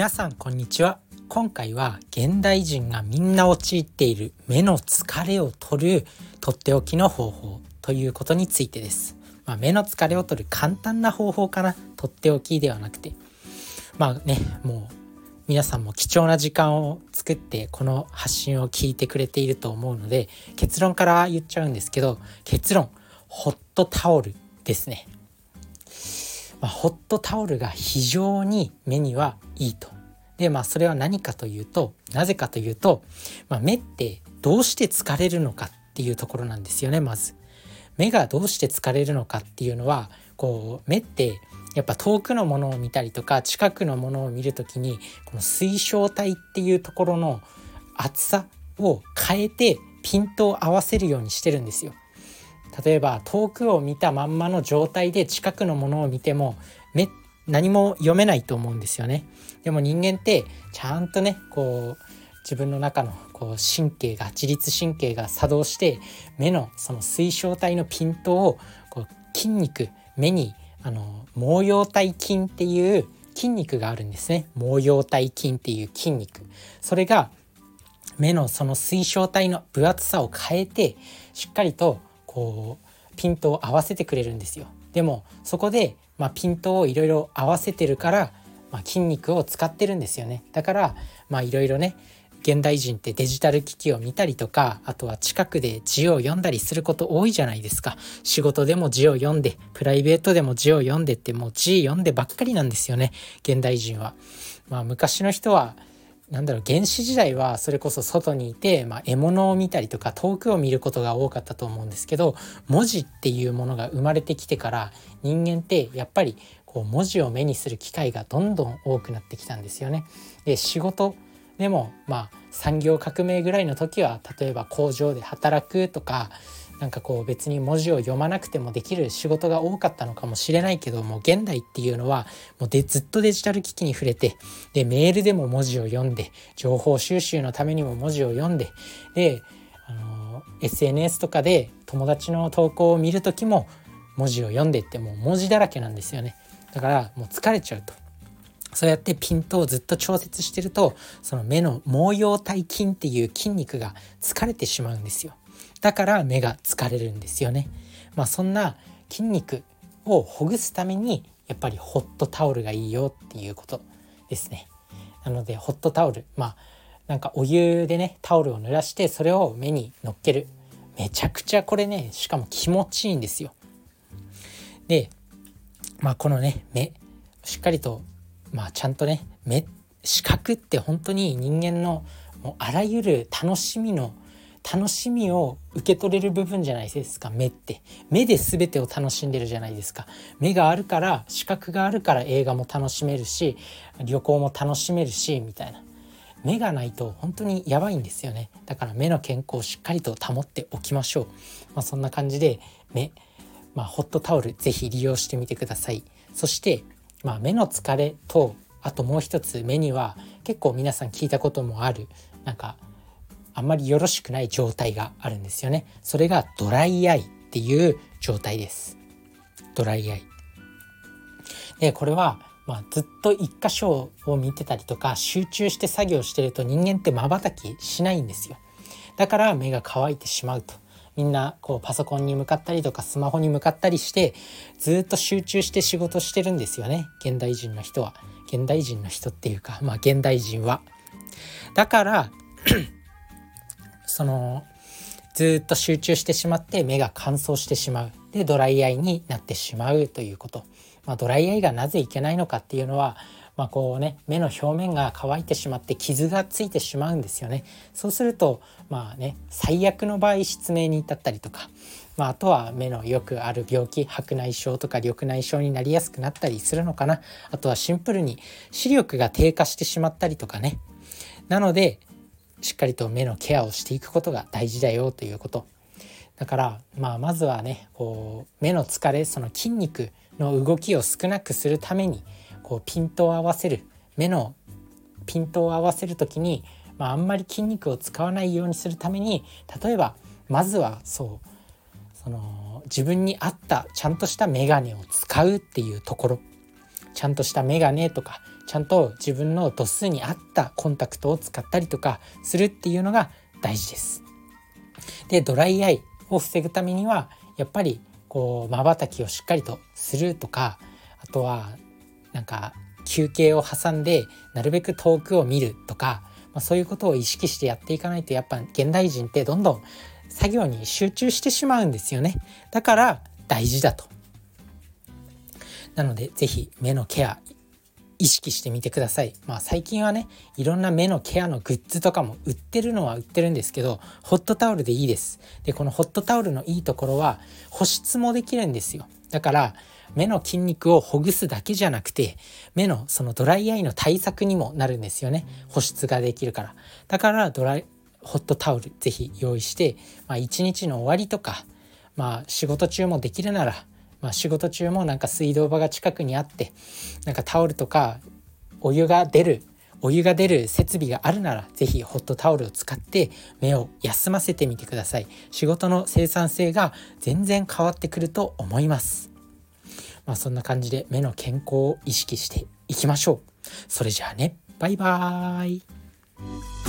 皆さんこんにちは。今回は現代人がみんな陥っている目の疲れを取るとっておきの方法ということについてです、まあ、目の疲れを取る簡単な方法かなとっておきではなくて。まあねもう皆さんも貴重な時間を作ってこの発信を聞いてくれていると思うので結論から言っちゃうんですけど結論ホットタオルですね。まあ、ホットタオルが非常に目にはいいと。でまあそれは何かというとなぜかというと、まあ、目ってどうして疲れるのかっていうところなんですよねまず。目がどうして疲れるのかっていうのはこう目ってやっぱ遠くのものを見たりとか近くのものを見る時にこの水晶体っていうところの厚さを変えてピントを合わせるようにしてるんですよ。例えば遠くを見たまんまの状態で近くのものを見ても目何も読めないと思うんですよね。でも人間ってちゃんとねこう自分の中のこう神経が自律神経が作動して目のその水晶体のピントをこう筋肉目にあの毛様体筋っていう筋肉があるんですね毛様体筋っていう筋肉それが目のその水晶体の分厚さを変えてしっかりとこうピントを合わせてくれるんですよ。でもそこで、まあ、ピントをいろいろ合わせてるから、まあ、筋肉を使ってるんですよね。だからいろいろね現代人ってデジタル機器を見たりとかあとは近くで字を読んだりすること多いじゃないですか。仕事でも字を読んでプライベートでも字を読んでってもう字読んでばっかりなんですよね。現代人は。まあ昔の人はなんだろう原始時代はそれこそ外にいて、まあ、獲物を見たりとか遠くを見ることが多かったと思うんですけど文字っていうものが生まれてきてから人間ってやっぱりこう文字を目にする機会がどんどん多くなってきたんですよね。で仕事でもまあ産業革命ぐらいの時は例えば工場で働くとかなんかこう別に文字を読まなくてもできる仕事が多かったのかもしれないけども現代っていうのはもうでずっとデジタル機器に触れてでメールでも文字を読んで情報収集のためにも文字を読んでであの SNS とかで友達の投稿を見る時も文字を読んでってもう文字だらけなんですよねだからもう疲れちゃうと。そうやってピントをずっと調節してるとその目の毛様体筋っていう筋肉が疲れてしまうんですよ。だから目が疲れるんですよね。まあ、そんな筋肉をほぐすためにやっぱりホットタオルがいいよっていうことですね。なのでホットタオルまあなんかお湯でねタオルを濡らしてそれを目に乗っけるめちゃくちゃこれねしかも気持ちいいんですよ。でまあこのね目しっかりとまあちゃんとね目視覚って本当に人間のもうあらゆる楽しみの楽しみを受け取れる部分じゃないですか目って。目で全てを楽しんでるじゃないですか。目があるから視覚があるから映画も楽しめるし旅行も楽しめるしみたいな。目がないと本当にやばいんですよね。だから目の健康をしっかりと保っておきましょう、まあ、そんな感じで目、まあ、ホットタオル是非利用してみてください。そして、まあ、目の疲れとあともう一つ目には結構皆さん聞いたこともあるなんかあんまりよろしくない状態があるんですよね。それがドライアイっていう状態です。ドライアイ。で、これは、まあ、ずっと一箇所を見てたりとか集中して作業してると人間って瞬きしないんですよ。だから目が乾いてしまうと。みんなこうパソコンに向かったりとかスマホに向かったりしてずっと集中して仕事してるんですよね現代人の人は現代人の人っていうかまあ現代人はだからそのずっと集中してしまって目が乾燥してしまう。でドライアイになってしまうということ、まあ、ドライアイがなぜいけないのかっていうのは、まあ、こうね目の表面が乾いてしまって傷がついてしまうんですよね。そうするとまあね最悪の場合失明に至ったりとか、まあ、あとは目のよくある病気白内障とか緑内障になりやすくなったりするのかな。あとはシンプルに視力が低下してしまったりとかね。なのでしっかりと目のケアをしていくことが大事だよということ。だから、まあ、まずはねこう目の疲れその筋肉の動きを少なくするためにこうピントを合わせる。目のピントを合わせる時に、まあ、あんまり筋肉を使わないようにするために例えばまずはそうその自分に合ったちゃんとした眼鏡を使うっていうところ。ちゃんとしたメガネとかちゃんと自分の度数に合ったコンタクトを使ったりとかするっていうのが大事です。でドライアイを防ぐためにはやっぱりこう瞬きをしっかりとするとかあとはなんか休憩を挟んでなるべく遠くを見るとか、まあ、そういうことを意識してやっていかないとやっぱ現代人ってどんどん作業に集中してしまうんですよねだから大事だとなので是非目のケア意識してみてください。まあ最近はね、いろんな目のケアのグッズとかも売ってるのは売ってるんですけど、ホットタオルでいいです。で、このホットタオルのいいところは保湿もできるんですよ。だから目の筋肉をほぐすだけじゃなくて、目のそのドライアイの対策にもなるんですよね。保湿ができるから。だからドライ、ホットタオルぜひ用意して、まあ一日の終わりとか、まあ仕事中もできるならまあ、仕事中もなんか水道場が近くにあってなんかタオルとかお湯が出るお湯が出る設備があるなら是非ホットタオルを使って目を休ませてみてください。仕事の生産性が全然変わってくると思います。まあそんな感じで目の健康を意識していきましょう。それじゃあね。バイバーイ。